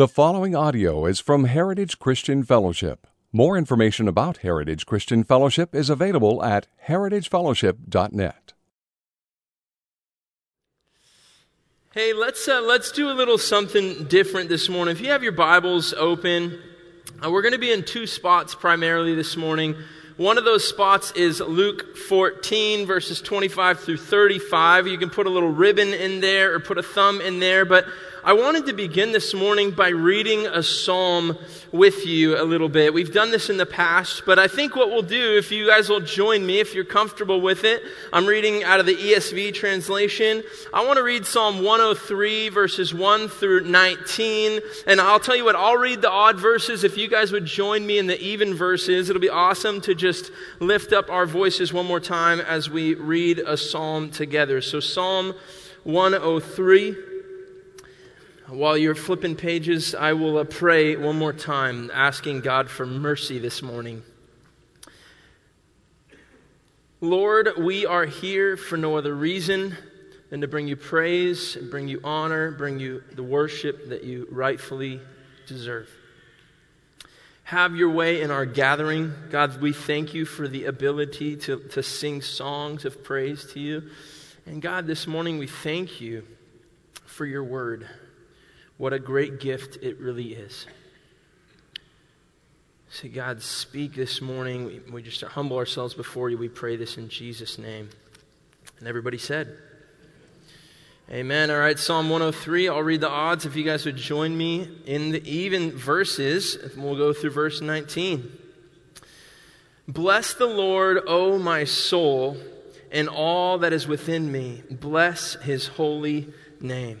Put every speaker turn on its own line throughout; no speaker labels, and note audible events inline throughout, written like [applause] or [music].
The following audio is from Heritage Christian Fellowship. More information about Heritage Christian Fellowship is available at heritagefellowship.net.
Hey, let's uh, let's do a little something different this morning. If you have your Bibles open, uh, we're going to be in two spots primarily this morning. One of those spots is Luke 14, verses 25 through 35. You can put a little ribbon in there or put a thumb in there, but I wanted to begin this morning by reading a psalm with you a little bit. We've done this in the past, but I think what we'll do, if you guys will join me, if you're comfortable with it, I'm reading out of the ESV translation. I want to read Psalm 103, verses 1 through 19. And I'll tell you what, I'll read the odd verses. If you guys would join me in the even verses, it'll be awesome to just lift up our voices one more time as we read a psalm together. So, Psalm 103. While you're flipping pages, I will uh, pray one more time, asking God for mercy this morning. Lord, we are here for no other reason than to bring you praise, bring you honor, bring you the worship that you rightfully deserve. Have your way in our gathering. God, we thank you for the ability to, to sing songs of praise to you. And God, this morning we thank you for your word. What a great gift it really is. Say, God, speak this morning. We, we just humble ourselves before you. We pray this in Jesus' name. And everybody said, Amen. All right, Psalm 103. I'll read the odds if you guys would join me in the even verses. We'll go through verse 19. Bless the Lord, O my soul, and all that is within me. Bless his holy name.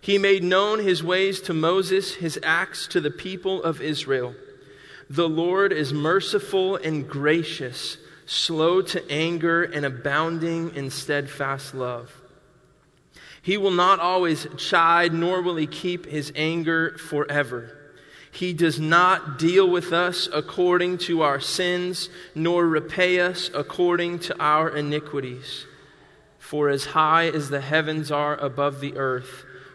He made known his ways to Moses, his acts to the people of Israel. The Lord is merciful and gracious, slow to anger, and abounding in steadfast love. He will not always chide, nor will he keep his anger forever. He does not deal with us according to our sins, nor repay us according to our iniquities. For as high as the heavens are above the earth,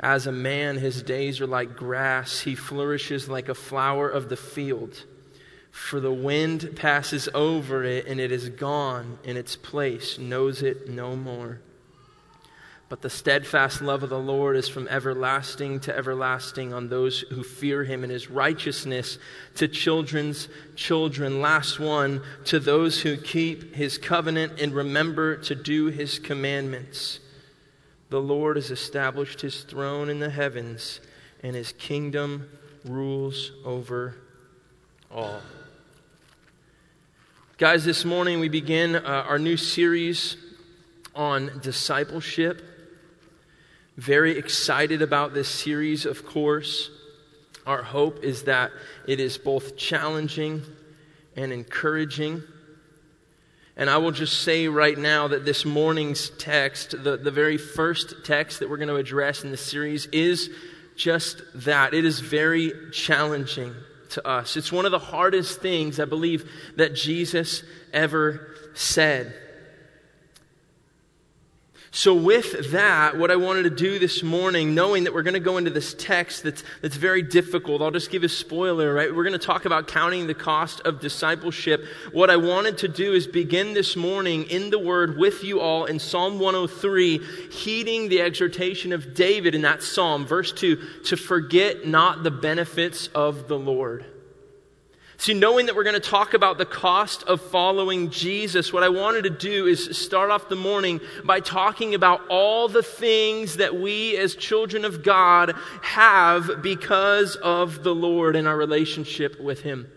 As a man, his days are like grass. He flourishes like a flower of the field. For the wind passes over it, and it is gone in its place, knows it no more. But the steadfast love of the Lord is from everlasting to everlasting on those who fear him, and his righteousness to children's children. Last one, to those who keep his covenant and remember to do his commandments. The Lord has established his throne in the heavens, and his kingdom rules over all. Guys, this morning we begin uh, our new series on discipleship. Very excited about this series, of course. Our hope is that it is both challenging and encouraging. And I will just say right now that this morning's text, the, the very first text that we're going to address in this series, is just that. It is very challenging to us. It's one of the hardest things I believe that Jesus ever said. So, with that, what I wanted to do this morning, knowing that we're going to go into this text that's, that's very difficult, I'll just give a spoiler, right? We're going to talk about counting the cost of discipleship. What I wanted to do is begin this morning in the Word with you all in Psalm 103, heeding the exhortation of David in that psalm, verse 2, to forget not the benefits of the Lord See, knowing that we're going to talk about the cost of following Jesus, what I wanted to do is start off the morning by talking about all the things that we as children of God have because of the Lord and our relationship with Him.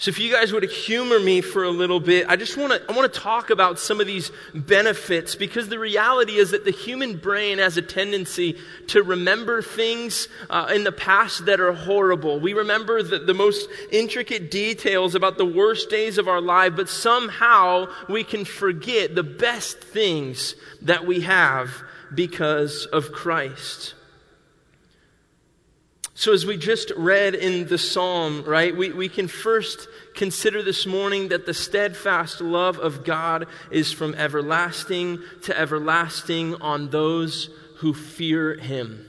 So if you guys would humor me for a little bit, I just want to I want to talk about some of these benefits because the reality is that the human brain has a tendency to remember things uh, in the past that are horrible. We remember the, the most intricate details about the worst days of our life, but somehow we can forget the best things that we have because of Christ. So, as we just read in the psalm, right, we, we can first consider this morning that the steadfast love of God is from everlasting to everlasting on those who fear Him.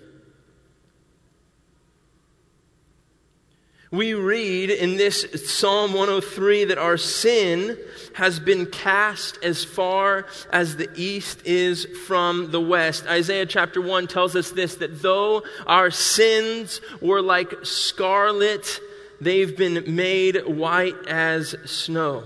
We read in this Psalm 103 that our sin has been cast as far as the east is from the west. Isaiah chapter 1 tells us this that though our sins were like scarlet, they've been made white as snow.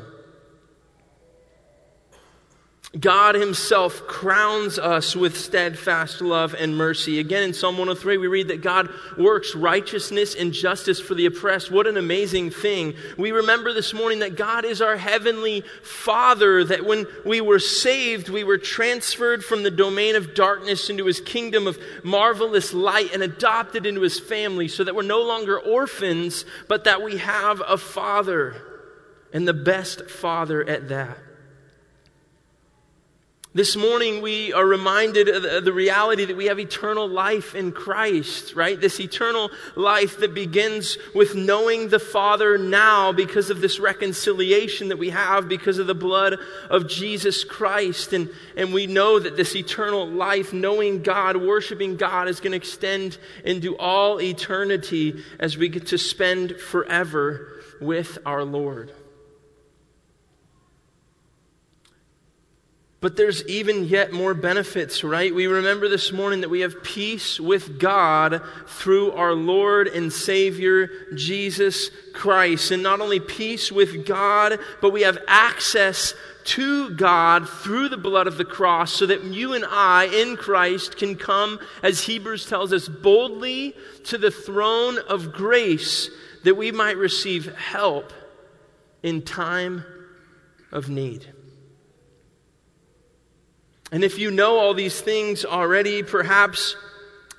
God Himself crowns us with steadfast love and mercy. Again, in Psalm 103, we read that God works righteousness and justice for the oppressed. What an amazing thing. We remember this morning that God is our heavenly Father, that when we were saved, we were transferred from the domain of darkness into His kingdom of marvelous light and adopted into His family, so that we're no longer orphans, but that we have a Father, and the best Father at that. This morning, we are reminded of the reality that we have eternal life in Christ, right? This eternal life that begins with knowing the Father now because of this reconciliation that we have because of the blood of Jesus Christ. And, and we know that this eternal life, knowing God, worshiping God, is going to extend into all eternity as we get to spend forever with our Lord. But there's even yet more benefits, right? We remember this morning that we have peace with God through our Lord and Savior, Jesus Christ. And not only peace with God, but we have access to God through the blood of the cross so that you and I in Christ can come, as Hebrews tells us, boldly to the throne of grace that we might receive help in time of need. And if you know all these things already, perhaps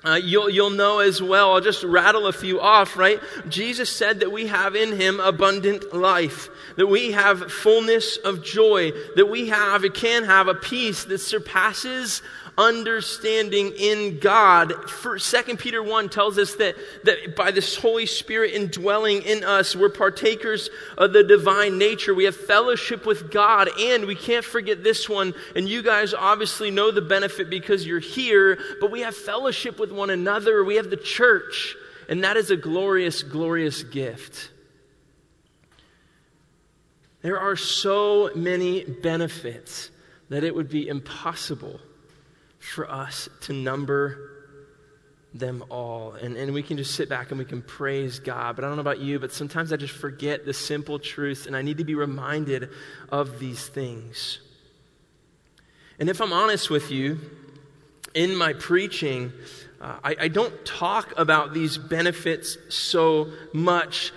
uh, you'll, you'll know as well. I'll just rattle a few off, right? Jesus said that we have in him abundant life, that we have fullness of joy, that we have, it can have a peace that surpasses understanding in God. For 2 Peter 1 tells us that, that by this Holy Spirit indwelling in us, we're partakers of the divine nature. We have fellowship with God, and we can't forget this one. And you guys obviously know the benefit because you're here, but we have fellowship with one another. We have the church, and that is a glorious, glorious gift. There are so many benefits that it would be impossible for us to number them all. And, and we can just sit back and we can praise God. But I don't know about you, but sometimes I just forget the simple truths, and I need to be reminded of these things. And if I'm honest with you, in my preaching, uh, I, I don't talk about these benefits so much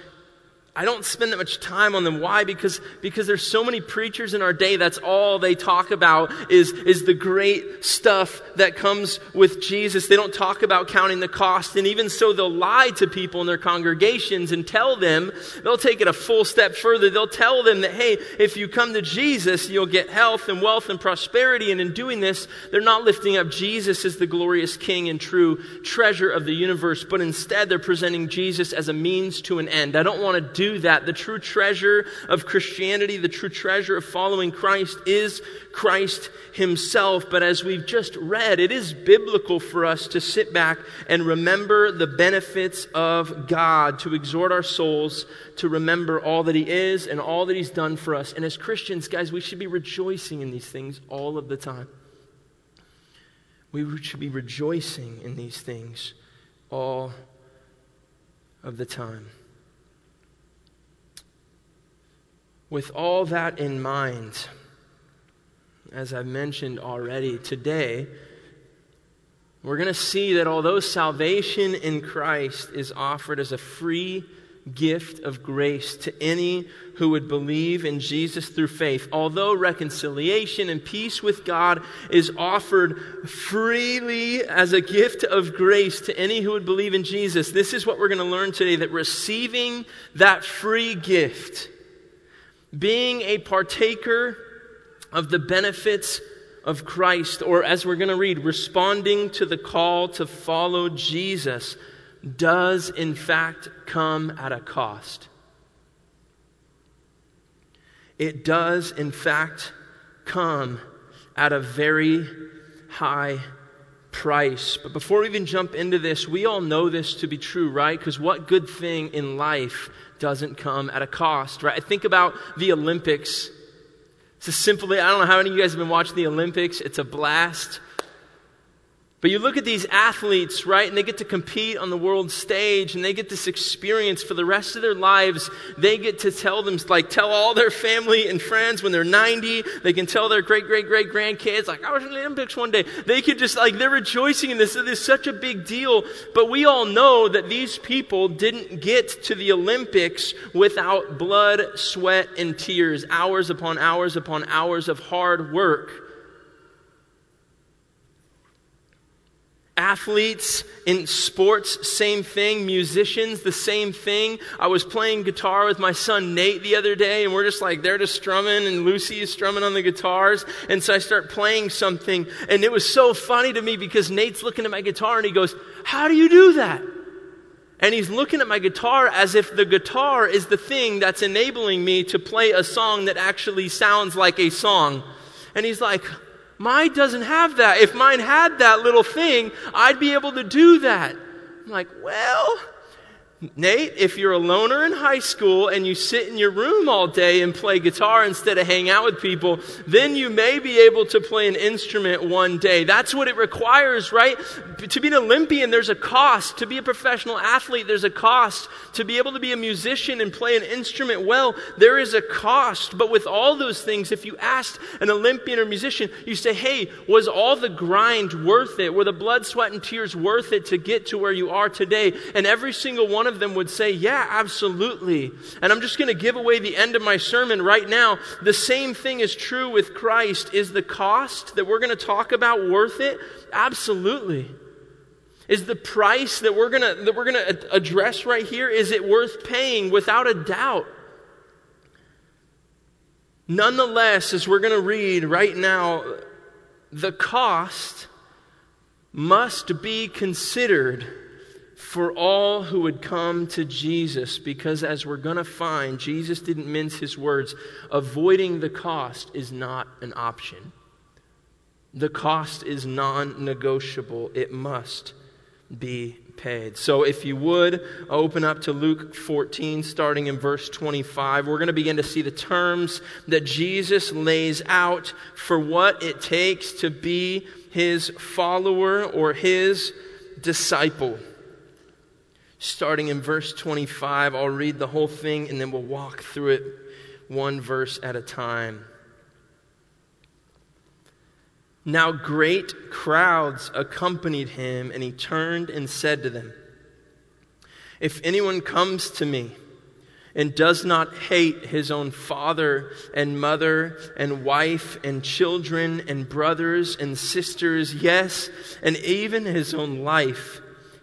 I don't spend that much time on them. Why? Because, because there's so many preachers in our day, that's all they talk about is, is the great stuff that comes with Jesus. They don't talk about counting the cost. And even so, they'll lie to people in their congregations and tell them, they'll take it a full step further. They'll tell them that, hey, if you come to Jesus, you'll get health and wealth and prosperity. And in doing this, they're not lifting up Jesus as the glorious King and true treasure of the universe, but instead they're presenting Jesus as a means to an end. I don't want to that. The true treasure of Christianity, the true treasure of following Christ is Christ Himself. But as we've just read, it is biblical for us to sit back and remember the benefits of God, to exhort our souls to remember all that He is and all that He's done for us. And as Christians, guys, we should be rejoicing in these things all of the time. We should be rejoicing in these things all of the time. With all that in mind, as I've mentioned already today, we're going to see that although salvation in Christ is offered as a free gift of grace to any who would believe in Jesus through faith, although reconciliation and peace with God is offered freely as a gift of grace to any who would believe in Jesus, this is what we're going to learn today that receiving that free gift, being a partaker of the benefits of Christ, or as we're going to read, responding to the call to follow Jesus, does in fact come at a cost. It does in fact come at a very high price. But before we even jump into this, we all know this to be true, right? Because what good thing in life doesn't come at a cost, right? I think about the Olympics it's a simply, I don't know how many of you guys have been watching the Olympics. It's a blast. But you look at these athletes, right, and they get to compete on the world stage and they get this experience for the rest of their lives. They get to tell them, like, tell all their family and friends when they're 90. They can tell their great, great, great grandkids, like, I was in the Olympics one day. They could just, like, they're rejoicing in this. It is such a big deal. But we all know that these people didn't get to the Olympics without blood, sweat, and tears, hours upon hours upon hours of hard work. Athletes in sports, same thing. Musicians, the same thing. I was playing guitar with my son Nate the other day, and we're just like, they're just strumming, and Lucy is strumming on the guitars. And so I start playing something, and it was so funny to me because Nate's looking at my guitar and he goes, How do you do that? And he's looking at my guitar as if the guitar is the thing that's enabling me to play a song that actually sounds like a song. And he's like, Mine doesn't have that. If mine had that little thing, I'd be able to do that. I'm like, well, Nate, if you're a loner in high school and you sit in your room all day and play guitar instead of hang out with people, then you may be able to play an instrument one day. That's what it requires, right? To be an Olympian, there's a cost. To be a professional athlete, there's a cost. To be able to be a musician and play an instrument well, there is a cost. But with all those things, if you asked an Olympian or musician, you say, hey, was all the grind worth it? Were the blood, sweat, and tears worth it to get to where you are today? And every single one of them would say, Yeah, absolutely. And I'm just going to give away the end of my sermon right now. The same thing is true with Christ. Is the cost that we're going to talk about worth it? Absolutely. Is the price that we're going to that we're going to address right here is it worth paying without a doubt? Nonetheless, as we're going to read right now, the cost must be considered for all who would come to Jesus, because as we're going to find, Jesus didn't mince his words. Avoiding the cost is not an option. The cost is non negotiable, it must be paid. So, if you would, open up to Luke 14, starting in verse 25. We're going to begin to see the terms that Jesus lays out for what it takes to be his follower or his disciple starting in verse 25. I'll read the whole thing and then we'll walk through it one verse at a time. Now, great crowds accompanied him, and he turned and said to them, If anyone comes to me, and does not hate his own father and mother and wife and children and brothers and sisters, yes, and even his own life,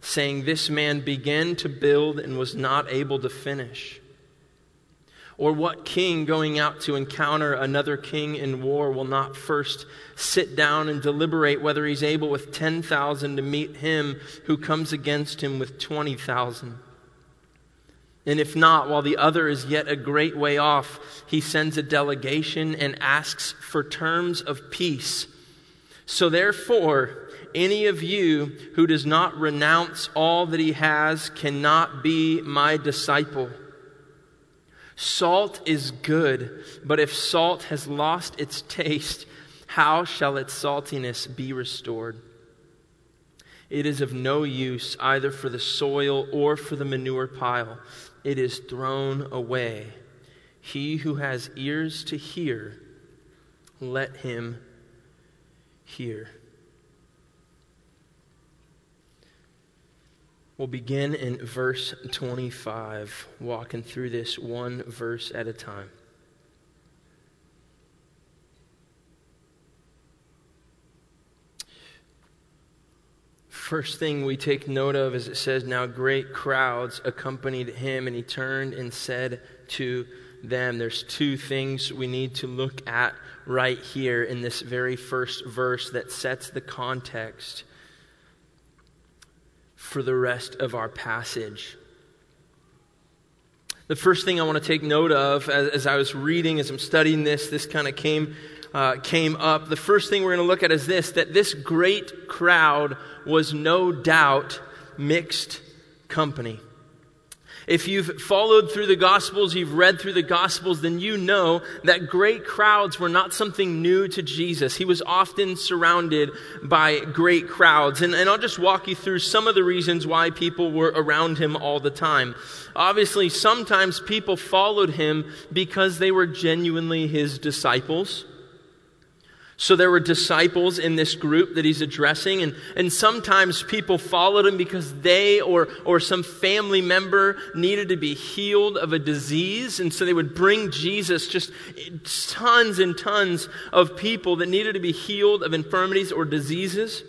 saying, This man began to build and was not able to finish? Or what king going out to encounter another king in war will not first sit down and deliberate whether he's able with 10,000 to meet him who comes against him with 20,000? And if not, while the other is yet a great way off, he sends a delegation and asks for terms of peace. So therefore, any of you who does not renounce all that he has cannot be my disciple. Salt is good, but if salt has lost its taste, how shall its saltiness be restored? It is of no use either for the soil or for the manure pile it is thrown away. He who has ears to hear, let him hear. We'll begin in verse 25, walking through this one verse at a time. First thing we take note of is it says, Now great crowds accompanied him, and he turned and said to them. There's two things we need to look at right here in this very first verse that sets the context for the rest of our passage. The first thing I want to take note of as, as I was reading, as I'm studying this, this kind of came uh, came up, the first thing we're going to look at is this that this great crowd was no doubt mixed company. If you've followed through the Gospels, you've read through the Gospels, then you know that great crowds were not something new to Jesus. He was often surrounded by great crowds. And, and I'll just walk you through some of the reasons why people were around him all the time. Obviously, sometimes people followed him because they were genuinely his disciples. So there were disciples in this group that he's addressing, and, and sometimes people followed him because they or, or some family member needed to be healed of a disease. And so they would bring Jesus just tons and tons of people that needed to be healed of infirmities or diseases.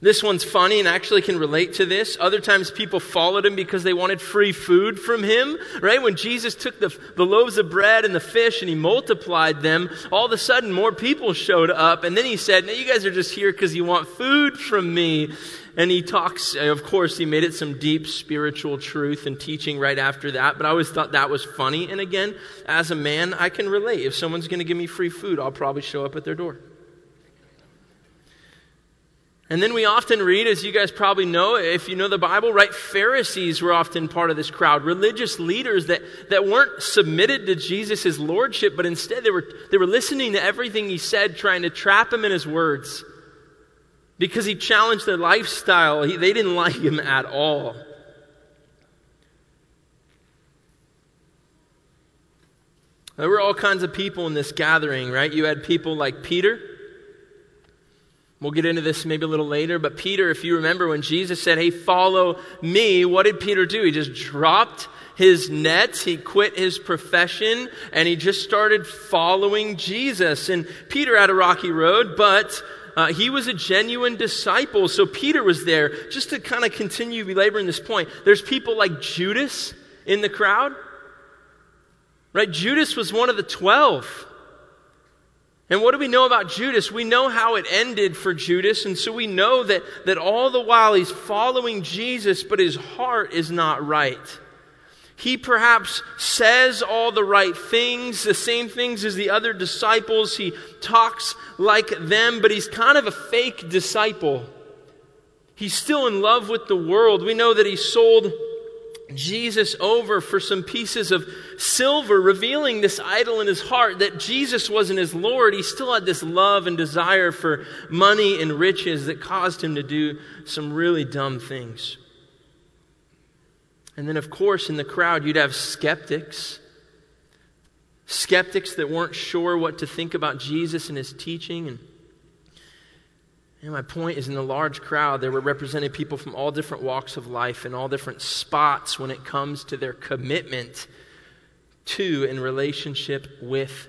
This one's funny and actually can relate to this. Other times people followed him because they wanted free food from him, right? When Jesus took the, the loaves of bread and the fish and he multiplied them, all of a sudden more people showed up. And then he said, Now you guys are just here because you want food from me. And he talks, uh, of course, he made it some deep spiritual truth and teaching right after that. But I always thought that was funny. And again, as a man, I can relate. If someone's going to give me free food, I'll probably show up at their door. And then we often read, as you guys probably know, if you know the Bible, right? Pharisees were often part of this crowd. Religious leaders that, that weren't submitted to Jesus' lordship, but instead they were, they were listening to everything he said, trying to trap him in his words. Because he challenged their lifestyle. He, they didn't like him at all. There were all kinds of people in this gathering, right? You had people like Peter We'll get into this maybe a little later, but Peter, if you remember when Jesus said, Hey, follow me, what did Peter do? He just dropped his nets, he quit his profession, and he just started following Jesus. And Peter had a rocky road, but uh, he was a genuine disciple. So Peter was there. Just to kind of continue belaboring this point, there's people like Judas in the crowd. Right? Judas was one of the twelve. And what do we know about Judas? We know how it ended for Judas, and so we know that, that all the while he's following Jesus, but his heart is not right. He perhaps says all the right things, the same things as the other disciples. He talks like them, but he's kind of a fake disciple. He's still in love with the world. We know that he sold Jesus over for some pieces of silver, revealing this idol in his heart that Jesus wasn't his Lord. He still had this love and desire for money and riches that caused him to do some really dumb things. And then, of course, in the crowd, you'd have skeptics. Skeptics that weren't sure what to think about Jesus and his teaching. And and my point is, in the large crowd, there were represented people from all different walks of life and all different spots when it comes to their commitment to and relationship with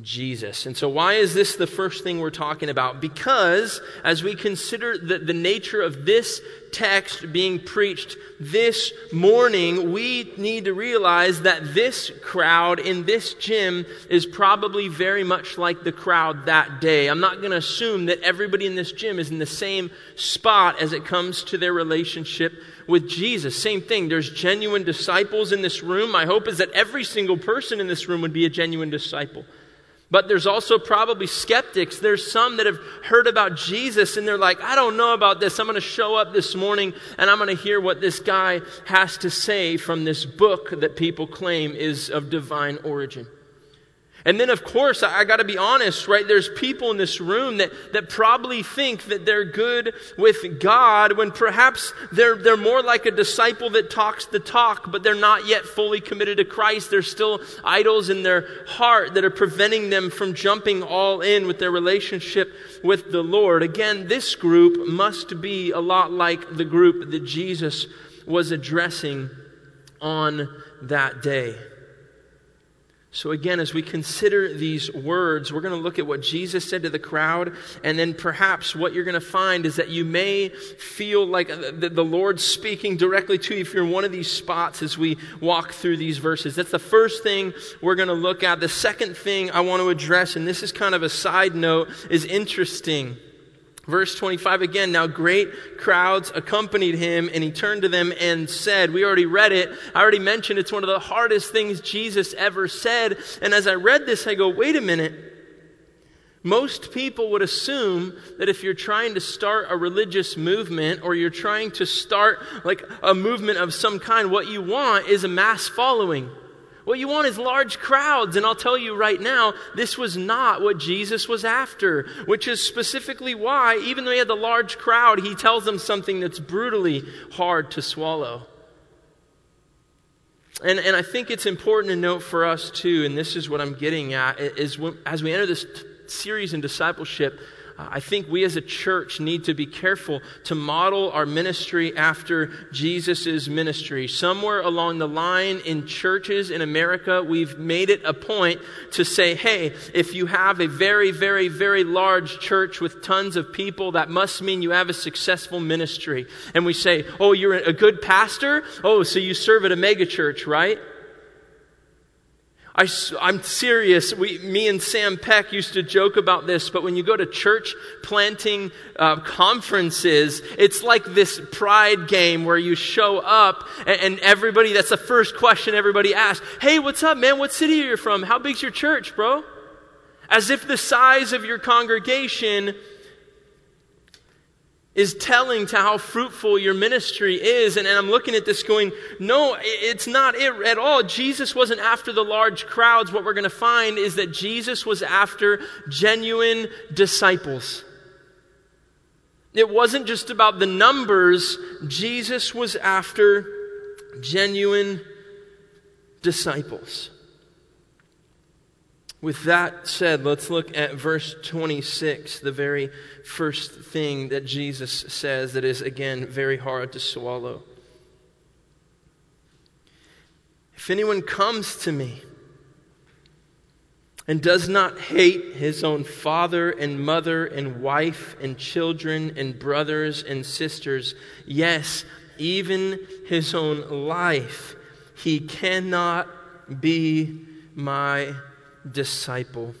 Jesus. And so, why is this the first thing we're talking about? Because as we consider the, the nature of this text being preached this morning, we need to realize that this crowd in this gym is probably very much like the crowd that day. I'm not going to assume that everybody in this gym is in the same spot as it comes to their relationship with Jesus. Same thing. There's genuine disciples in this room. My hope is that every single person in this room would be a genuine disciple. But there's also probably skeptics. There's some that have heard about Jesus and they're like, I don't know about this. I'm going to show up this morning and I'm going to hear what this guy has to say from this book that people claim is of divine origin. And then, of course, I, I got to be honest, right? There's people in this room that, that probably think that they're good with God when perhaps they're, they're more like a disciple that talks the talk, but they're not yet fully committed to Christ. There's still idols in their heart that are preventing them from jumping all in with their relationship with the Lord. Again, this group must be a lot like the group that Jesus was addressing on that day. So, again, as we consider these words, we're going to look at what Jesus said to the crowd, and then perhaps what you're going to find is that you may feel like the Lord's speaking directly to you if you're in one of these spots as we walk through these verses. That's the first thing we're going to look at. The second thing I want to address, and this is kind of a side note, is interesting. Verse 25 again, now great crowds accompanied him, and he turned to them and said, We already read it. I already mentioned it's one of the hardest things Jesus ever said. And as I read this, I go, Wait a minute. Most people would assume that if you're trying to start a religious movement or you're trying to start like a movement of some kind, what you want is a mass following. What you want is large crowds. And I'll tell you right now, this was not what Jesus was after, which is specifically why, even though he had the large crowd, he tells them something that's brutally hard to swallow. And, and I think it's important to note for us, too, and this is what I'm getting at, is when, as we enter this t- series in discipleship, Uh, I think we as a church need to be careful to model our ministry after Jesus' ministry. Somewhere along the line in churches in America, we've made it a point to say, hey, if you have a very, very, very large church with tons of people, that must mean you have a successful ministry. And we say, oh, you're a good pastor? Oh, so you serve at a megachurch, right? I, am serious. We, me and Sam Peck used to joke about this, but when you go to church planting uh, conferences, it's like this pride game where you show up and, and, everybody, that's the first question everybody asks. Hey, what's up, man? What city are you from? How big's your church, bro? As if the size of your congregation is telling to how fruitful your ministry is. And, and, I'm looking at this going, no, it's not it at all. Jesus wasn't after the large crowds. What we're going to find is that Jesus was after genuine disciples. It wasn't just about the numbers, Jesus was after genuine disciples. With that said, let's look at verse 26, the very first thing that Jesus says that is, again, very hard to swallow. If anyone comes to me and does not hate his own father and mother and wife and children and brothers and sisters, yes, even his own life, he cannot be my disciple.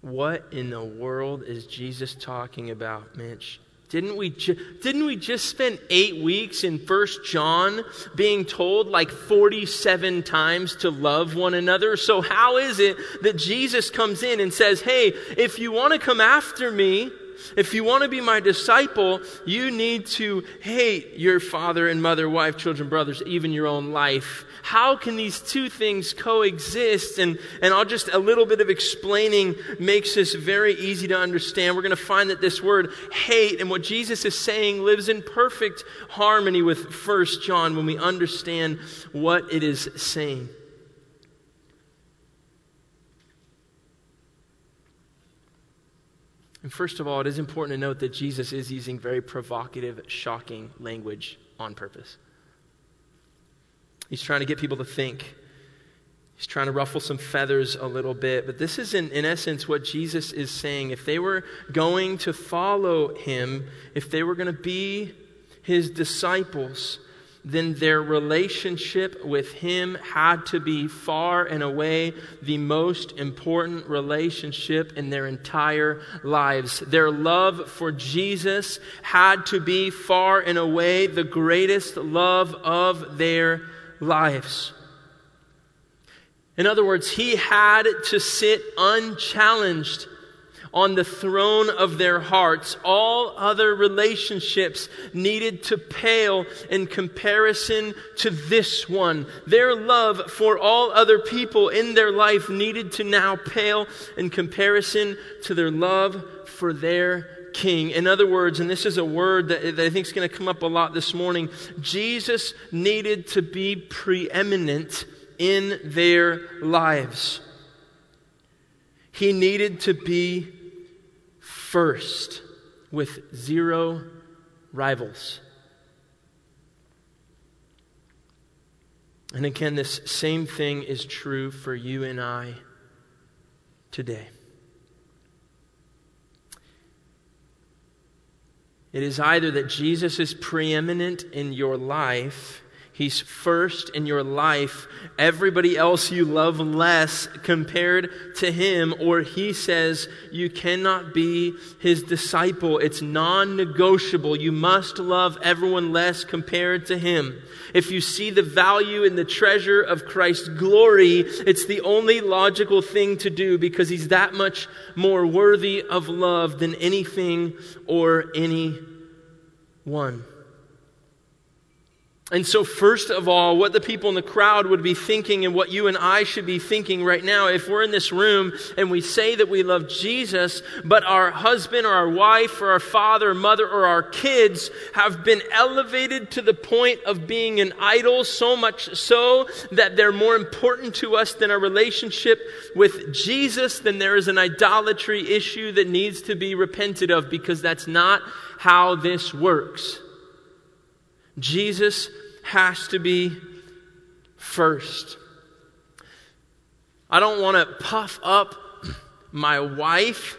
What in the world is Jesus talking about, Mitch? Didn't we, ju- didn't we just spend eight weeks in First John being told like 47 times to love one another? So, how is it that Jesus comes in and says, Hey, if you want to come after me, if you want to be my disciple, you need to hate your father and mother, wife, children, brothers, even your own life. How can these two things coexist? And, and I'll just, a little bit of explaining makes this very easy to understand. We're going to find that this word hate and what Jesus is saying lives in perfect harmony with First John when we understand what it is saying. And first of all, it is important to note that Jesus is using very provocative, shocking language on purpose. He's trying to get people to think. He's trying to ruffle some feathers a little bit, but this is in, in essence what Jesus is saying. If they were going to follow him, if they were going to be his disciples, then their relationship with him had to be far and away the most important relationship in their entire lives. Their love for Jesus had to be far and away the greatest love of their lives. In other words, he had to sit unchallenged on the throne of their hearts. All other relationships needed to pale in comparison to this one. Their love for all other people in their life needed to now pale in comparison to their love for their king. In other words, and this is a word that, that I think is going to come up a lot this morning, Jesus needed to be preeminent in their lives. He needed to be first with zero rivals. And again, this same thing is true for you and I today. It is either that Jesus is preeminent in your life He's first in your life. Everybody else you love less compared to him, or he says you cannot be his disciple. It's non negotiable. You must love everyone less compared to him. If you see the value in the treasure of Christ's glory, it's the only logical thing to do because he's that much more worthy of love than anything or anyone. And so, first of all, what the people in the crowd would be thinking and what you and I should be thinking right now, if we're in this room and we say that we love Jesus, but our husband or our wife or our father or mother or our kids have been elevated to the point of being an idol, so much so that they're more important to us than our relationship with Jesus, then there is an idolatry issue that needs to be repented of because that's not how this works. Jesus has to be first. I don't want to puff up my wife,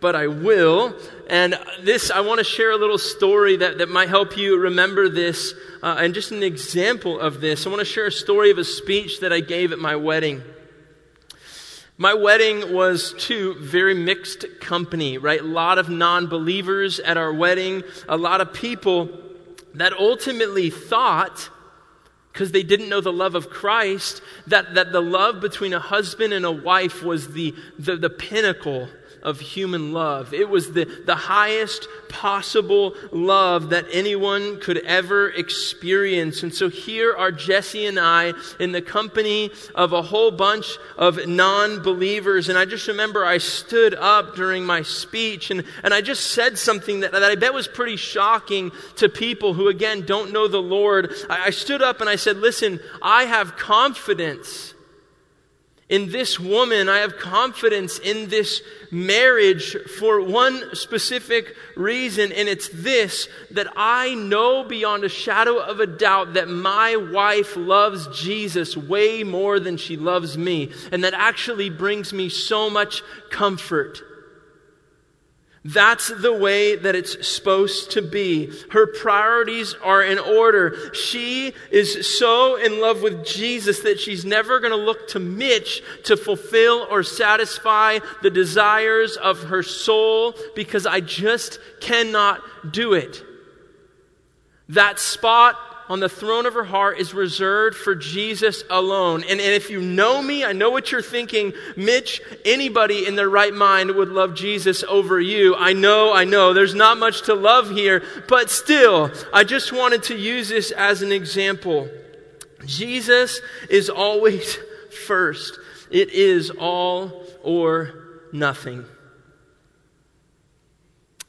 but I will. And this, I want to share a little story that, that might help you remember this, uh, and just an example of this. I want to share a story of a speech that I gave at my wedding. My wedding was to very mixed company, right? A lot of non believers at our wedding, a lot of people that ultimately thought, because they didn't know the love of Christ, that, that the love between a husband and a wife was the, the, the pinnacle of human love. It was the, the highest possible love that anyone could ever experience. And so here are Jesse and I in the company of a whole bunch of non believers. And I just remember I stood up during my speech and, and I just said something that, that I bet was pretty shocking to people who, again, don't know the Lord. I, I stood up and I said, Listen, I have confidence in this woman, I have confidence in this marriage for one specific reason, and it's this that I know beyond a shadow of a doubt that my wife loves Jesus way more than she loves me, and that actually brings me so much comfort. That's the way that it's supposed to be. Her priorities are in order. She is so in love with Jesus that she's never going to look to Mitch to fulfill or satisfy the desires of her soul because I just cannot do it. That spot on the throne of her heart is reserved for Jesus alone. And, and if you know me, I know what you're thinking. Mitch, anybody in their right mind would love Jesus over you. I know, I know. There's not much to love here, but still, I just wanted to use this as an example. Jesus is always [laughs] first. It is all or nothing.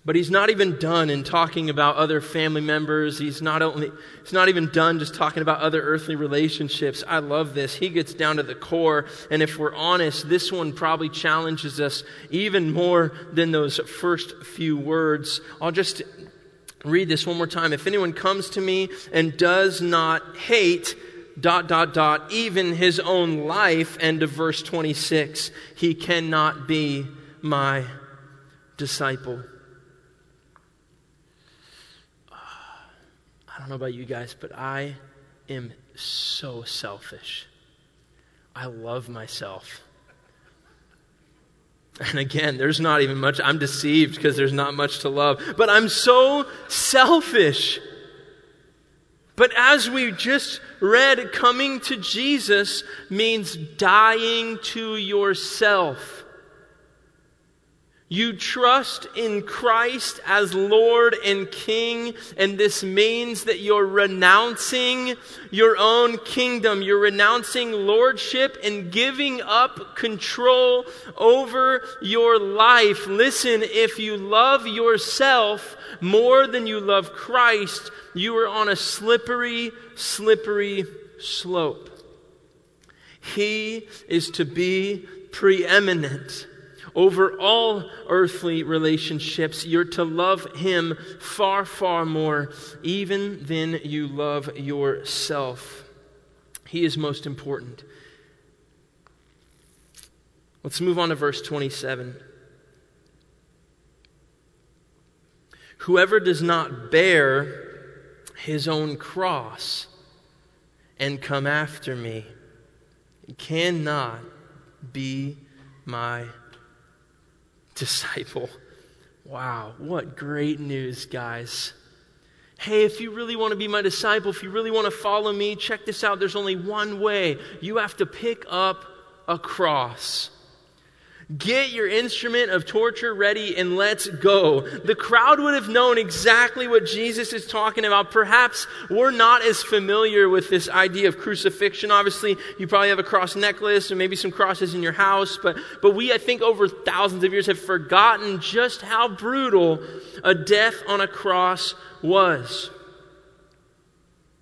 But he's not even done in talking about other family members. He's not, only, he's not even done just talking about other earthly relationships. I love this. He gets down to the core. And if we're honest, this one probably challenges us even more than those first few words. I'll just read this one more time. If anyone comes to me and does not hate dot, dot, dot, even his own life. End of verse 26. He cannot be my disciple. I don't know about you guys, but I am so selfish. I love myself. And again, there's not even much, I'm deceived because there's not much to love. But I'm so selfish. But as we just read, coming to Jesus means dying to yourself. You trust in Christ as Lord and King, and this means that you're renouncing your own kingdom. You're renouncing lordship and giving up control over your life. Listen, if you love yourself more than you love Christ, you are on a slippery, slippery slope. He is to be preeminent over all earthly relationships. You're to love Him far, far more, even than you love yourself. He is most important. Let's move on to verse 27. Whoever does not bear his own cross and come after me cannot be my disciple. Wow, what great news, guys. Hey, if you really want to be my disciple, if you really want to follow me, check this out. There's only one way. You have to pick up a cross. Get your instrument of torture ready and let's go. The crowd would have known exactly what Jesus is talking about. Perhaps we're not as familiar with this idea of crucifixion. Obviously, you probably have a cross necklace and maybe some crosses in your house, but, but we, I think, over thousands of years have forgotten just how brutal a death on a cross was. [laughs]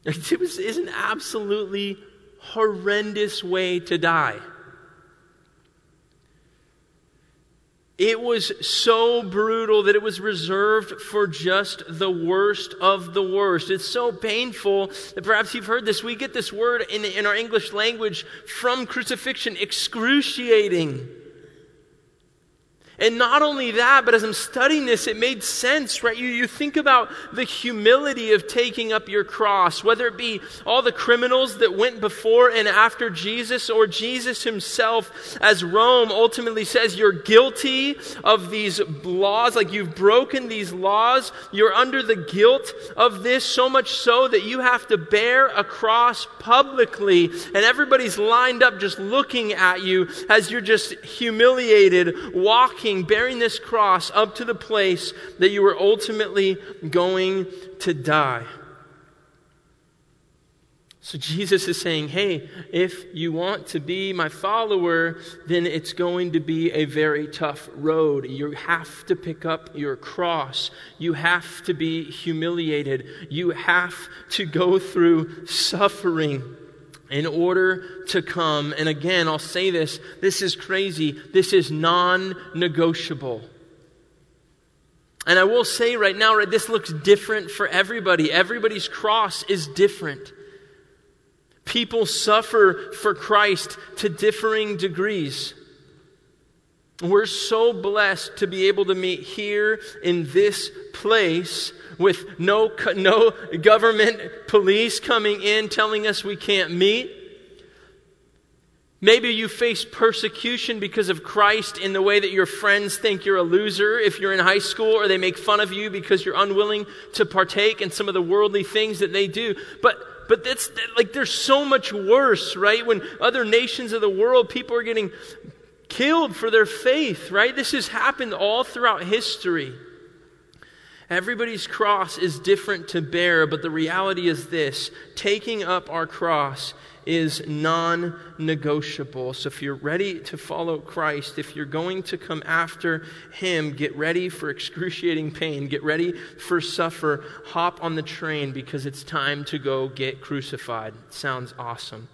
It was, is an absolutely horrendous way to die. It was so brutal that it was reserved for just the worst of the worst. It's so painful that perhaps you've heard this. We get this word in, in our English language from crucifixion excruciating. And not only that, but as I'm studying this, it made sense, right? You, you think about the humility of taking up your cross, whether it be all the criminals that went before and after Jesus, or Jesus himself, as Rome ultimately says, you're guilty of these laws, like you've broken these laws, you're under the guilt of this, so much so that you have to bear a cross publicly, and everybody's lined up just looking at you as you're just humiliated, walking bearing this cross up to the place that you were ultimately going to die. So Jesus is saying, hey, if you want to be my follower, then it's going to be a very tough road. You have to pick up your cross. You have to be humiliated. You have to go through suffering in order to come. And again, I'll say this this is crazy. This is non negotiable. And I will say right now, right, this looks different for everybody. Everybody's cross is different. People suffer for Christ to differing degrees. We're so blessed to be able to meet here in this place with no, no government police coming in telling us we can't meet. Maybe you face persecution because of Christ in the way that your friends think you're a loser if you're in high school, or they make fun of you because you're unwilling to partake in some of the worldly things that they do. But but that's like there's so much worse, right? When other nations of the world, people are getting killed for their faith, right? This has happened all throughout history. Everybody's cross is different to bear, but the reality is this taking up our cross is non negotiable. So if you're ready to follow Christ, if you're going to come after Him, get ready for excruciating pain, get ready for suffer, hop on the train because it's time to go get crucified. Sounds awesome.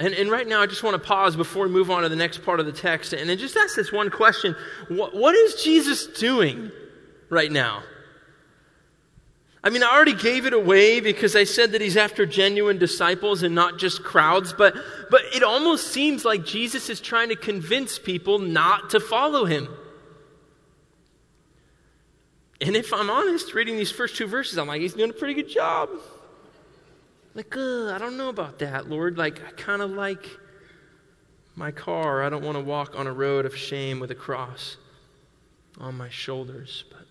And, and right now, I just want to pause before we move on to the next part of the text and then just ask this one question what, what is Jesus doing right now? I mean, I already gave it away because I said that he's after genuine disciples and not just crowds, but, but it almost seems like Jesus is trying to convince people not to follow him. And if I'm honest, reading these first two verses, I'm like, he's doing a pretty good job. Like, uh, I don't know about that, Lord. Like, I kind of like my car. I don't want to walk on a road of shame with a cross on my shoulders. But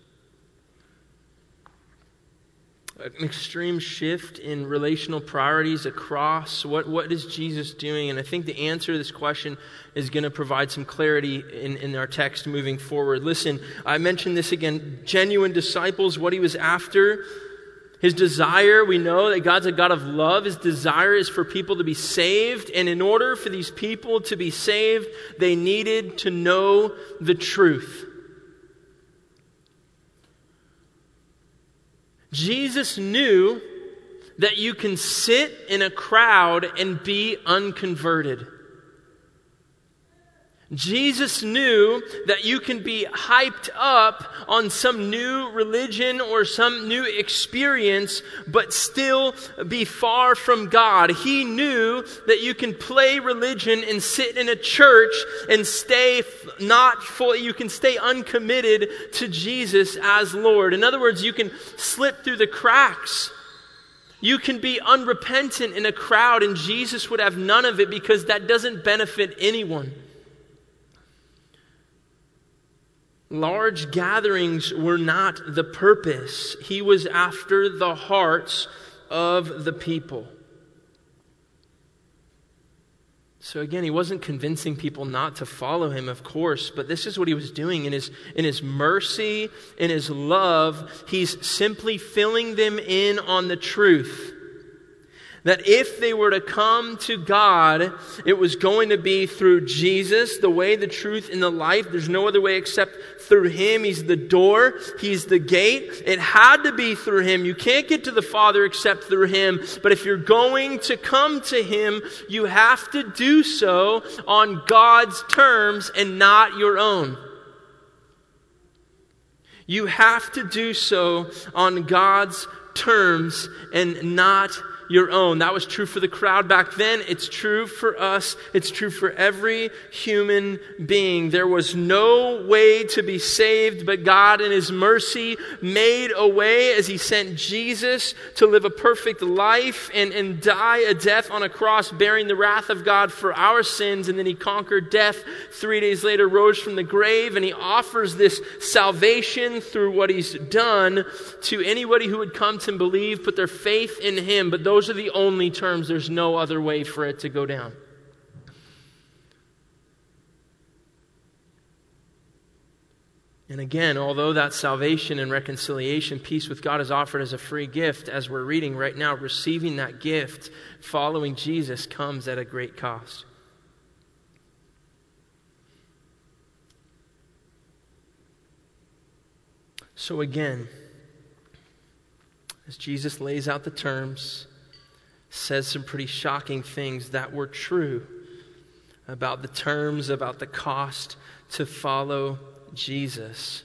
an extreme shift in relational priorities across. What, what is Jesus doing? And I think the answer to this question is going to provide some clarity in, in our text moving forward. Listen, I mentioned this again genuine disciples, what he was after. His desire, we know that God's a God of love. His desire is for people to be saved. And in order for these people to be saved, they needed to know the truth. Jesus knew that you can sit in a crowd and be unconverted. Jesus knew that you can be hyped up on some new religion or some new experience, but still be far from God. He knew that you can play religion and sit in a church and stay not full, you can stay uncommitted to Jesus as Lord. In other words, you can slip through the cracks. You can be unrepentant in a crowd, and Jesus would have none of it because that doesn't benefit anyone. Large gatherings were not the purpose. He was after the hearts of the people. So again, he wasn't convincing people not to follow him, of course, but this is what he was doing in his, in his mercy, in his love. He's simply filling them in on the truth that if they were to come to God, it was going to be through Jesus, the way, the truth, and the life. There's no other way except through Him. He's the door, He's the gate. It had to be through Him. You can't get to the Father except through Him. But if you're going to come to Him, you have to do so on God's terms and not your own. You have to do so on God's terms and not your own. That was true for the crowd back then. It's true for us. It's true for every human being. There was no way to be saved, but God in His mercy made a way as He sent Jesus to live a perfect life and, and die a death on a cross, bearing the wrath of God for our sins. And then He conquered death. Three days later, rose from the grave, and He offers this salvation through what He's done to anybody who would come to believe, put their faith in Him. But those those are the only terms. There's no other way for it to go down. And again, although that salvation and reconciliation, peace with God is offered as a free gift, as we're reading right now, receiving that gift, following Jesus, comes at a great cost. So again, as Jesus lays out the terms, says some pretty shocking things that were true about the terms, about the cost to follow Jesus.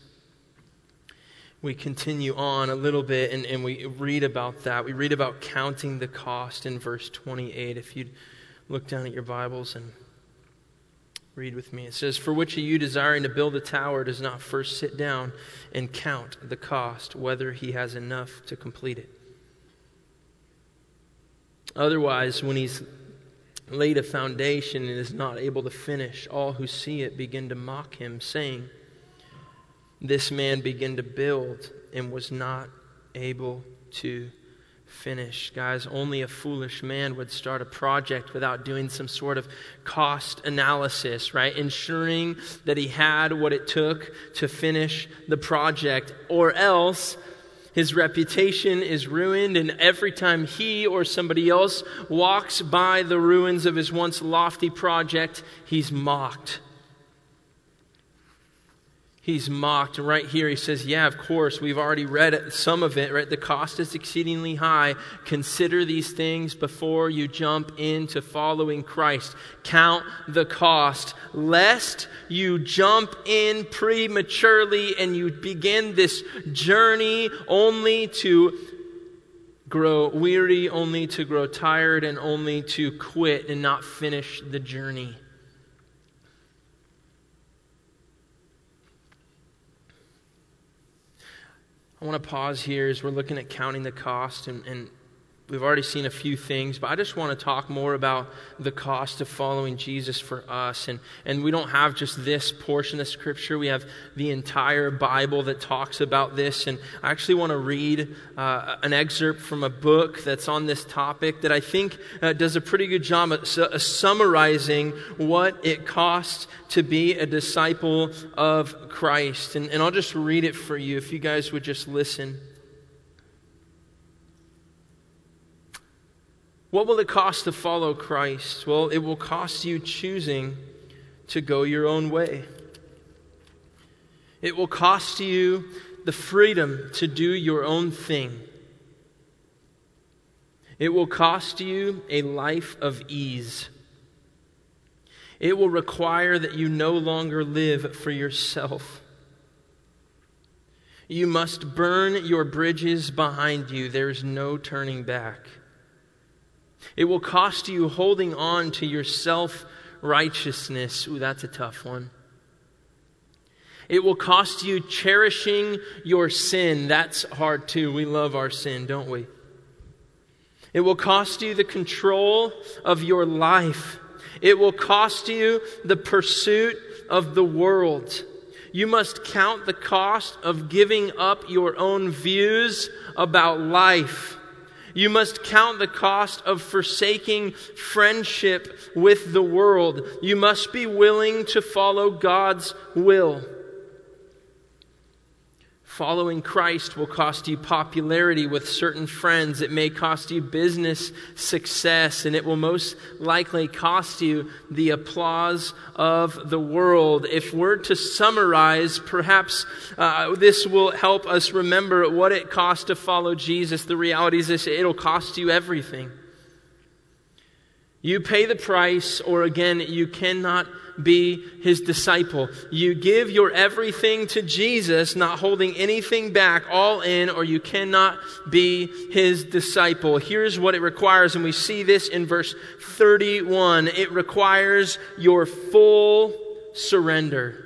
We continue on a little bit and, and we read about that. We read about counting the cost in verse 28. If you'd look down at your Bibles and read with me, it says, For which of you desiring to build a tower does not first sit down and count the cost, whether he has enough to complete it? Otherwise, when he's laid a foundation and is not able to finish, all who see it begin to mock him, saying, This man began to build and was not able to finish. Guys, only a foolish man would start a project without doing some sort of cost analysis, right? Ensuring that he had what it took to finish the project, or else his reputation is ruined, and every time he or somebody else walks by the ruins of his once lofty project, he's mocked. He's mocked. Right here, he says, Yeah, of course, we've already read some of it, right? The cost is exceedingly high. Consider these things before you jump into following Christ. Count the cost, lest you jump in prematurely and you begin this journey only to grow weary, only to grow tired, and only to quit and not finish the journey. I want to pause here as we're looking at counting the cost and, and We've already seen a few things, but I just want to talk more about the cost of following Jesus for us. And, and we don't have just this portion of Scripture, we have the entire Bible that talks about this. And I actually want to read uh, an excerpt from a book that's on this topic that I think uh, does a pretty good job of su- summarizing what it costs to be a disciple of Christ. And, and I'll just read it for you if you guys would just listen. What will it cost to follow Christ? Well, it will cost you choosing to go your own way. It will cost you the freedom to do your own thing. It will cost you a life of ease. It will require that you no longer live for yourself. You must burn your bridges behind you. There's no turning back. It will cost you holding on to your self righteousness. Ooh, that's a tough one. It will cost you cherishing your sin. That's hard too. We love our sin, don't we? It will cost you the control of your life. It will cost you the pursuit of the world. You must count the cost of giving up your own views about life. You must count the cost of forsaking friendship with the world. You must be willing to follow God's will. Following Christ will cost you popularity with certain friends. It may cost you business success, and it will most likely cost you the applause of the world. If we're to summarize, perhaps uh, this will help us remember what it costs to follow Jesus. The reality is this it'll cost you everything. You pay the price, or again, you cannot be his disciple. You give your everything to Jesus, not holding anything back, all in, or you cannot be his disciple. Here's what it requires, and we see this in verse 31. It requires your full surrender.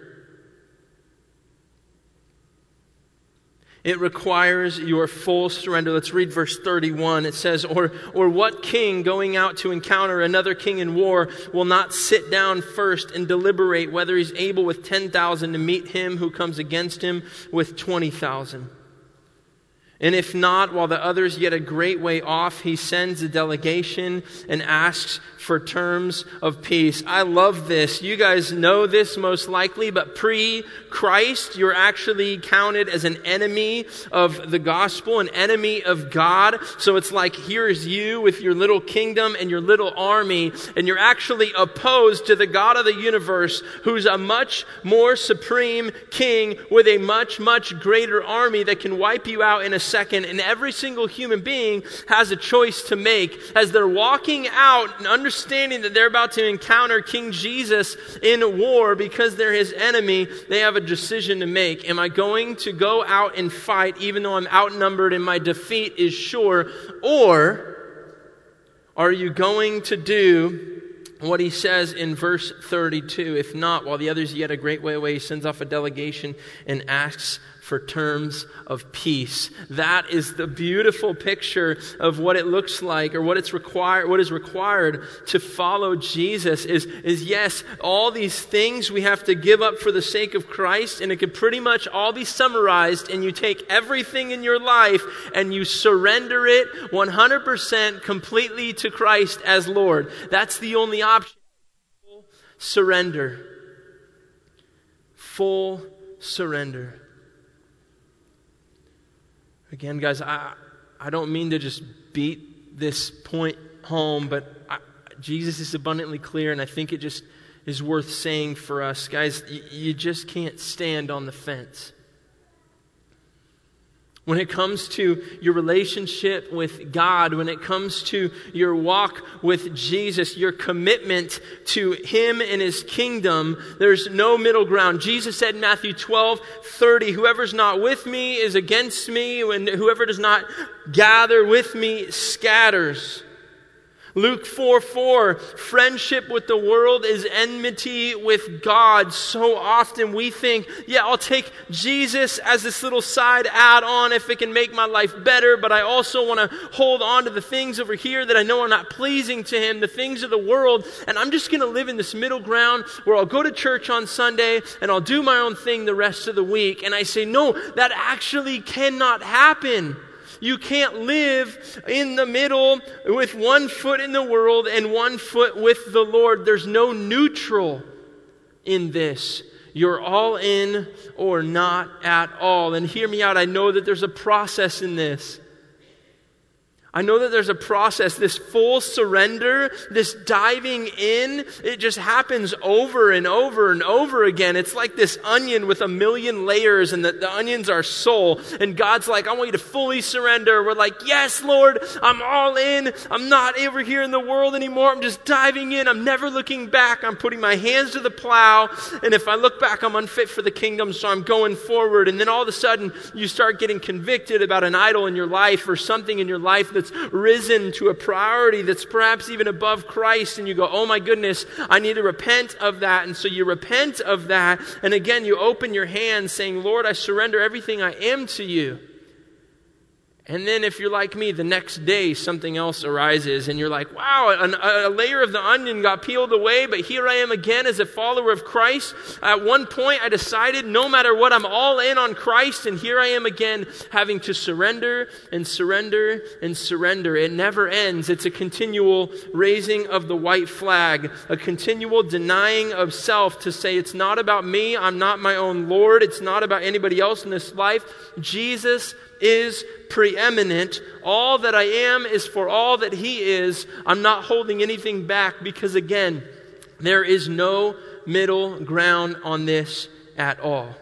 It requires your full surrender. Let's read verse 31. It says, or, or what king going out to encounter another king in war will not sit down first and deliberate whether he's able with 10,000 to meet him who comes against him with 20,000? And if not, while the others yet a great way off, he sends a delegation and asks for terms of peace. I love this. You guys know this most likely, but pre Christ, you're actually counted as an enemy of the gospel, an enemy of God. So it's like here's you with your little kingdom and your little army, and you're actually opposed to the God of the universe, who's a much more supreme king with a much, much greater army that can wipe you out in a second. And every single human being has a choice to make as they're walking out and understanding that they're about to encounter King Jesus in war because they're his enemy. They have a decision to make. Am I going to go out and fight even though I'm outnumbered and my defeat is sure? Or are you going to do what he says in verse 32. If not, while the others yet a great way away, he sends off a delegation and asks for terms of peace. That is the beautiful picture of what it looks like or what it's required what is required to follow Jesus is, is yes, all these things we have to give up for the sake of Christ, and it could pretty much all be summarized, and you take everything in your life and you surrender it 100% completely to Christ as Lord. That's the only option. Full surrender. Full surrender. Again, guys, I, I don't mean to just beat this point home, but I, Jesus is abundantly clear, and I think it just is worth saying for us. Guys, you just can't stand on the fence. When it comes to your relationship with God, when it comes to your walk with Jesus, your commitment to Him and His kingdom, there's no middle ground. Jesus said in Matthew 12, 30, whoever's not with me is against me, and whoever does not gather with me scatters. Luke 4 4, friendship with the world is enmity with God. So often we think, yeah, I'll take Jesus as this little side add on if it can make my life better, but I also want to hold on to the things over here that I know are not pleasing to Him, the things of the world, and I'm just going to live in this middle ground where I'll go to church on Sunday and I'll do my own thing the rest of the week. And I say, no, that actually cannot happen. You can't live in the middle with one foot in the world and one foot with the Lord. There's no neutral in this. You're all in or not at all. And hear me out. I know that there's a process in this. I know that there's a process, this full surrender, this diving in, it just happens over and over and over again. It's like this onion with a million layers, and the, the onion's our soul. And God's like, I want you to fully surrender. We're like, Yes, Lord, I'm all in. I'm not over here in the world anymore. I'm just diving in. I'm never looking back. I'm putting my hands to the plow. And if I look back, I'm unfit for the kingdom, so I'm going forward. And then all of a sudden, you start getting convicted about an idol in your life or something in your life that's risen to a priority that's perhaps even above Christ, and you go, oh my goodness, I need to repent of that. And so you repent of that, and again, you open your hands saying, Lord, I surrender everything I am to you. And then, if you're like me, the next day something else arises, and you're like, wow, a, layer of the onion got peeled away, but here I am again as a follower of Christ. At one point, I decided no matter what, I'm all in on Christ, and here I am again having to surrender and surrender and surrender. It never ends. It's a continual raising of the white flag, a continual denying of self to say, it's not about me, I'm not my own Lord, it's not about anybody else in this life. Jesus is preeminent. All that I am is for all that He is. I'm not holding anything back because, again, there is no middle ground on this at all.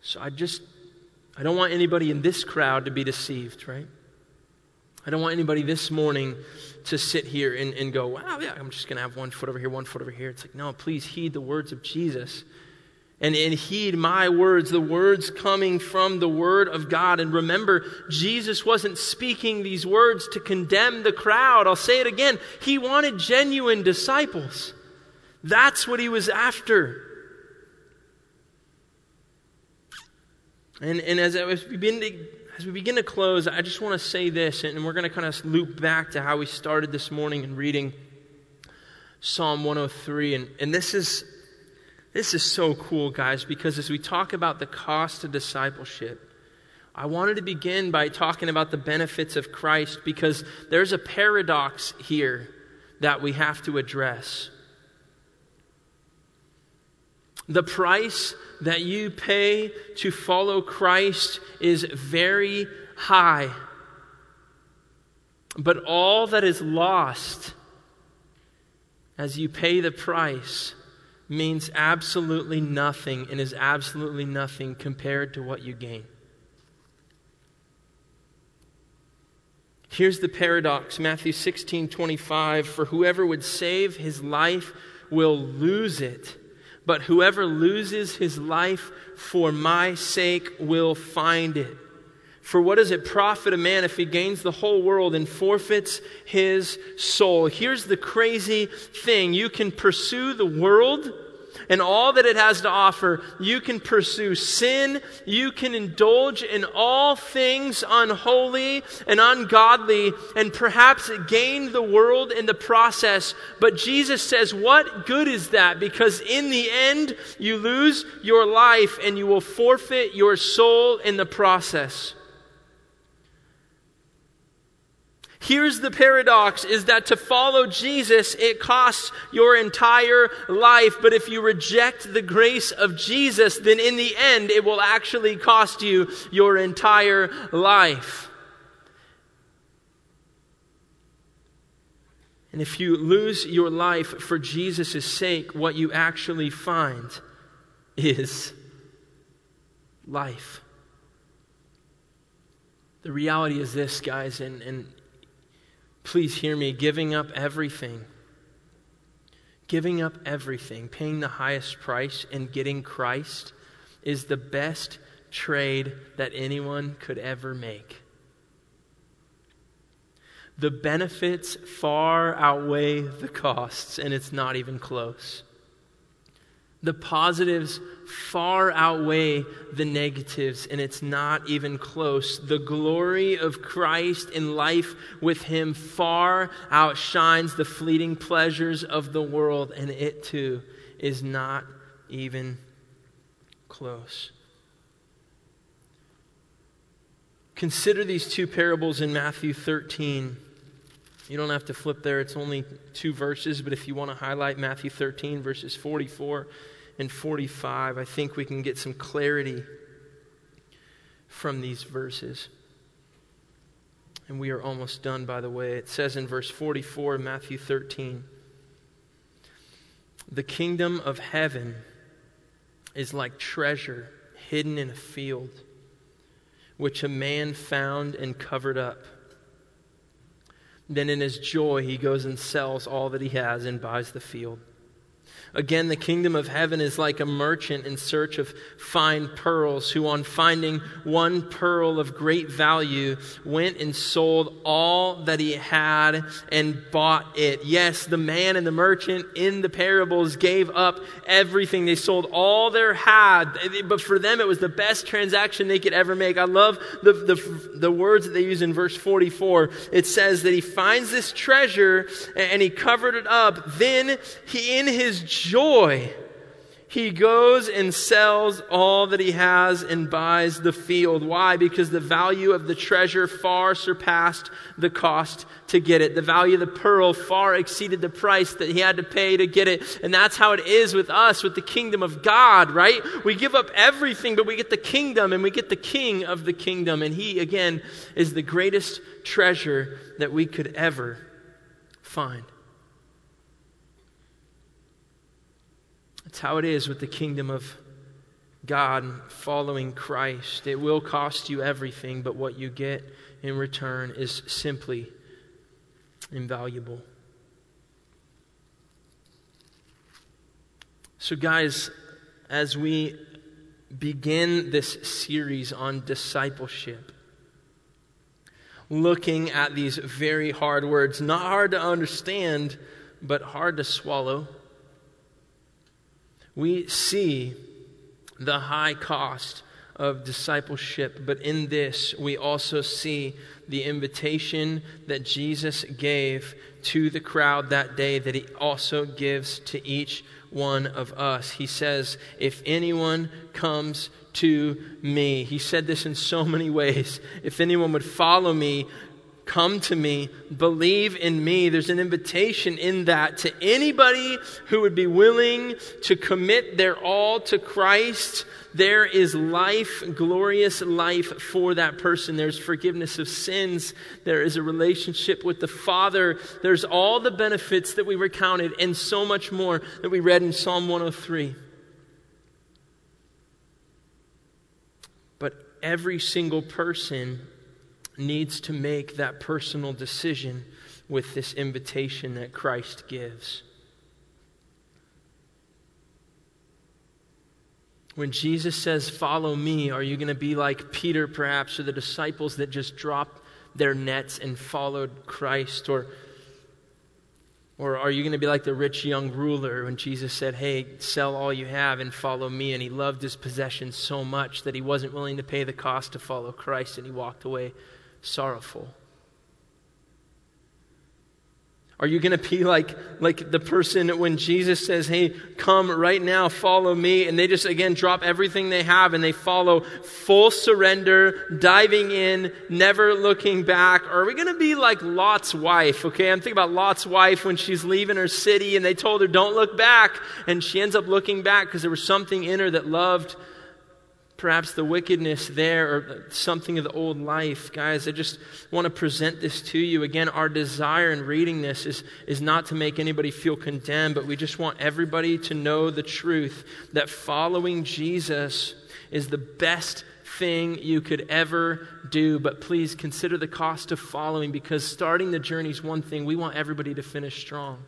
So I just, I don't want anybody in this crowd to be deceived, right? I don't want anybody this morning to sit here and, and go, wow, yeah, I'm just going to have one foot over here, one foot over here. It's like, no, please heed the words of Jesus. And, and heed my words, the words coming from the Word of God. And remember, Jesus wasn't speaking these words to condemn the crowd. I'll say it again. He wanted genuine disciples. That's what he was after. And, and as, as, we begin to, as we begin to close, I just want to say this, and we're going to kind of loop back to how we started this morning in reading Psalm 103. And, and this is this is so cool, guys, because as we talk about the cost of discipleship, I wanted to begin by talking about the benefits of Christ because there's a paradox here that we have to address. The price that you pay to follow Christ is very high. But all that is lost as you pay the price means absolutely nothing and is absolutely nothing compared to what you gain. Here's the paradox Matthew 16 25. For whoever would save his life will lose it, but whoever loses his life for my sake will find it. For what does it profit a man if he gains the whole world and forfeits his soul? Here's the crazy thing you can pursue the world and all that it has to offer. You can pursue sin. You can indulge in all things unholy and ungodly and perhaps gain the world in the process. But Jesus says, What good is that? Because in the end, you lose your life and you will forfeit your soul in the process. Here's the paradox is that to follow Jesus, it costs your entire life. But if you reject the grace of Jesus, then in the end, it will actually cost you your entire life. And if you lose your life for Jesus' sake, what you actually find is life. The reality is this, guys, and, and please hear me giving up everything, giving up everything, paying the highest price, and getting Christ is the best trade that anyone could ever make. The benefits far outweigh the costs, and it's not even close. The positives far outweigh the negatives, and it's not even close. The glory of Christ in life with Him far outshines the fleeting pleasures of the world, and it too is not even close. Consider these two parables in Matthew 13. You don't have to flip there, it's only two verses, but if you want to highlight Matthew 13, verses 44 and 45, I think we can get some clarity from these verses. And we are almost done, by the way. It says in verse 44 Matthew 13 The kingdom of heaven is like treasure hidden in a field, which a man found and covered up. Then in his joy, he goes and sells all that he has and buys the field. Again, the kingdom of heaven is like a merchant in search of fine pearls, who, on finding one pearl of great value, went and sold all that he had and bought it. Yes, the man and the merchant in the parables gave up everything. They sold all they had, but for them it was the best transaction they could ever make. I love the, the, the words that they use in verse 44. It says that he finds this treasure and he covered it up. Then he, in his joy, he goes and sells all that he has and buys the field. Why? Because the value of the treasure far surpassed the cost to get it. The value of the pearl far exceeded the price that he had to pay to get it. And that's how it is with us, with the kingdom of God, right? We give up everything, but we get the kingdom and we get the king of the kingdom. And he, again, is the greatest treasure that we could ever find. That's how it is with the kingdom of God following Christ. It will cost you everything, but what you get in return is simply invaluable. So, guys, as we begin this series on discipleship, looking at these very hard words, not hard to understand, but hard to swallow we see the high cost of discipleship, but in this, we also see the invitation that Jesus gave to the crowd that day that he also gives to each one of us. He says, If anyone comes to me, he said this in so many ways. If anyone would follow me, Come to me, believe in me. There's an invitation in that to anybody who would be willing to commit their all to Christ. There is life, glorious life for that person. There's forgiveness of sins. There is a relationship with the Father. There's all the benefits that we recounted and so much more that we read in Psalm 103. But every single person needs to make that personal decision with this invitation that Christ gives. When Jesus says, Follow me, are you going to be like Peter, perhaps, or the disciples that just dropped their nets and followed Christ? Or, or are you going to be like the rich young ruler when Jesus said, Hey, sell all you have and follow me? And he loved his possessions so much that he wasn't willing to pay the cost to follow Christ and he walked away sorrowful? Are you going to be like, like the person when Jesus says, Hey, come right now, follow me? And they just, again, drop everything they have and they follow full surrender, diving in, never looking back? Or are we going to be like Lot's wife? Okay, I'm thinking about Lot's wife when she's leaving her city and they told her, Don't look back. And she ends up looking back because there was something in her that loved perhaps the wickedness there or something of the old life. Guys, I just want to present this to you. Again, our desire in reading this is, is not to make anybody feel condemned, but we just want everybody to know the truth that following Jesus is the best thing you could ever do. But please consider the cost of following because starting the journey is one thing. We want everybody to finish strong.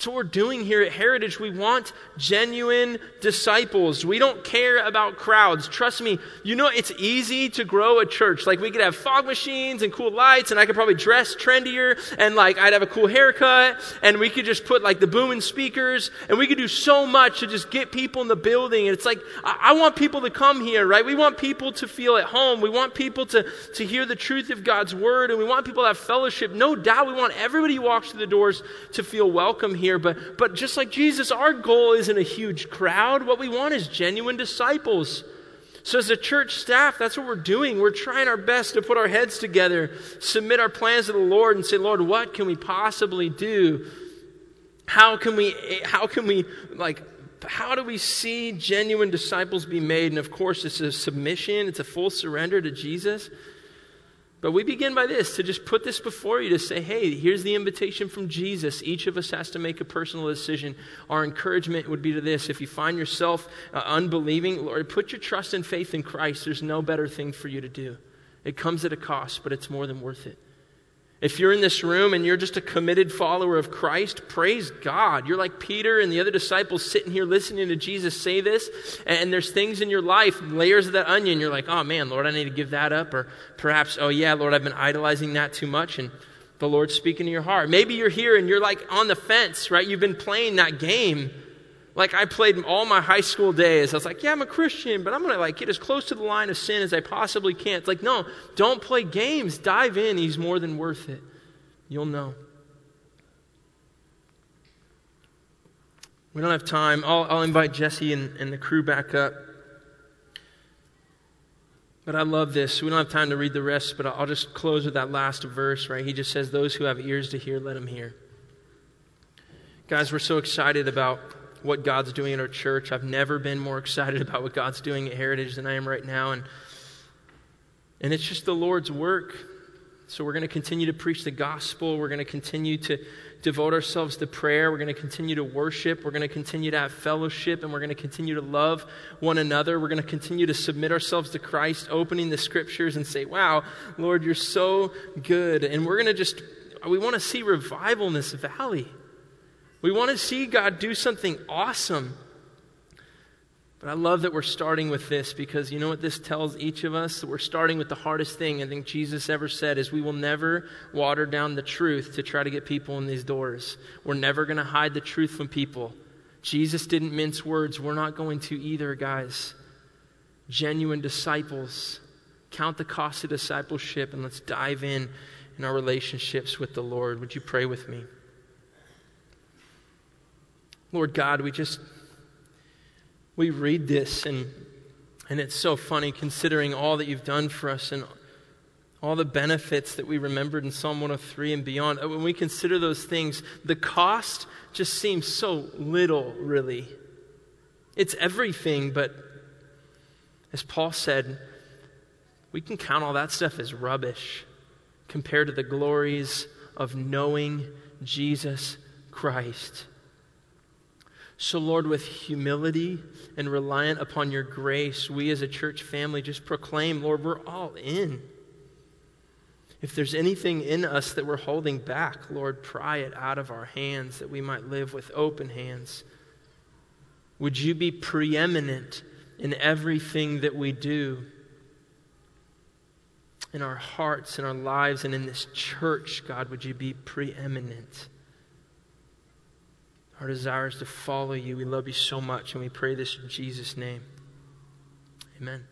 That's what we're doing here at Heritage. We want genuine disciples. We don't care about crowds. Trust me, you know it's easy to grow a church. Like we could have fog machines and cool lights, and I could probably dress trendier, and like I'd have a cool haircut, and we could just put like the booming speakers, and we could do so much to just get people in the building. And it's like I, I want people to come here, right? We want people to feel at home. We want people to, to hear the truth of God's word, and we want people to have fellowship. No doubt we want everybody who walks through the doors to feel welcome here here, but, but just like Jesus, our goal isn't a huge crowd. What we want is genuine disciples. So, as a church staff, that's what we're doing. We're trying our best to put our heads together, submit our plans to the Lord, and say, Lord, what can we possibly do? How can we, how can we, like, how do we see genuine disciples be made? And of course, it's a submission, it's a full surrender to Jesus. But we begin by this to just put this before you to say, hey, here's the invitation from Jesus. Each of us has to make a personal decision. Our encouragement would be to this if you find yourself uh, unbelieving, Lord, put your trust and faith in Christ. There's no better thing for you to do. It comes at a cost, but it's more than worth it. If you're in this room and you're just a committed follower of Christ, praise God. You're like Peter and the other disciples sitting here listening to Jesus say this, and there's things in your life, layers of that onion, you're like, oh man, Lord, I need to give that up. Or perhaps, oh yeah, Lord, I've been idolizing that too much, and the Lord's speaking to your heart. Maybe you're here and you're like on the fence, right? You've been playing that game like I played all my high school days. I was like, yeah, I'm a Christian, but I'm to like get as close to the line of sin as I possibly can. It's like, no, don't play games. Dive in. He's more than worth it. You'll know. We don't have time. I'll, I'll invite Jesse and, and the crew back up. But I love this. We don't have time to read the rest, but I'll just close with that last verse, right? He just says, Those who have ears to hear, let them hear. Guys, we're so excited about what God's doing in our church. I've never been more excited [laughs] about what God's doing at Heritage than I am right now. And, and it's just the Lord's work. So we're going to continue to preach the gospel. We're going to continue to devote ourselves to prayer. We're going to continue to worship. We're going to continue to have fellowship. And we're going to continue to love one another. We're going to continue to submit ourselves to Christ, opening the scriptures and say, Wow, Lord, you're so good. And we're going to just, we want to see revival in this valley. We want to see God do something awesome. But I love that we're starting with this because you know what this tells each of us? that We're starting with the hardest thing I think Jesus ever said is we will never water down the truth to try to get people in these doors. We're never going to hide the truth from people. Jesus didn't mince words. We're not going to either, guys. Genuine disciples. Count the cost of discipleship and let's dive in in our relationships with the Lord. Would you pray with me? Lord God, we just we read this and and it's so funny considering all that you've done for us and all the benefits that we remembered in Psalm 103 and beyond. Uh, when we consider those things, the cost just seems so little, really. It's everything, but as Paul said, we can count all that stuff as rubbish compared to the glories of knowing Jesus Christ. So, Lord, with humility and reliant upon your grace, we as a church family just proclaim, Lord, we're all in. If there's anything in us that we're holding back, Lord, pry it out of our hands that we might live with open hands. Would you be preeminent in everything that we do? In our hearts, in our lives, and in this church, God, would you be preeminent? Our desire is to follow you. We love you so much, and we pray this in Jesus' name. Amen.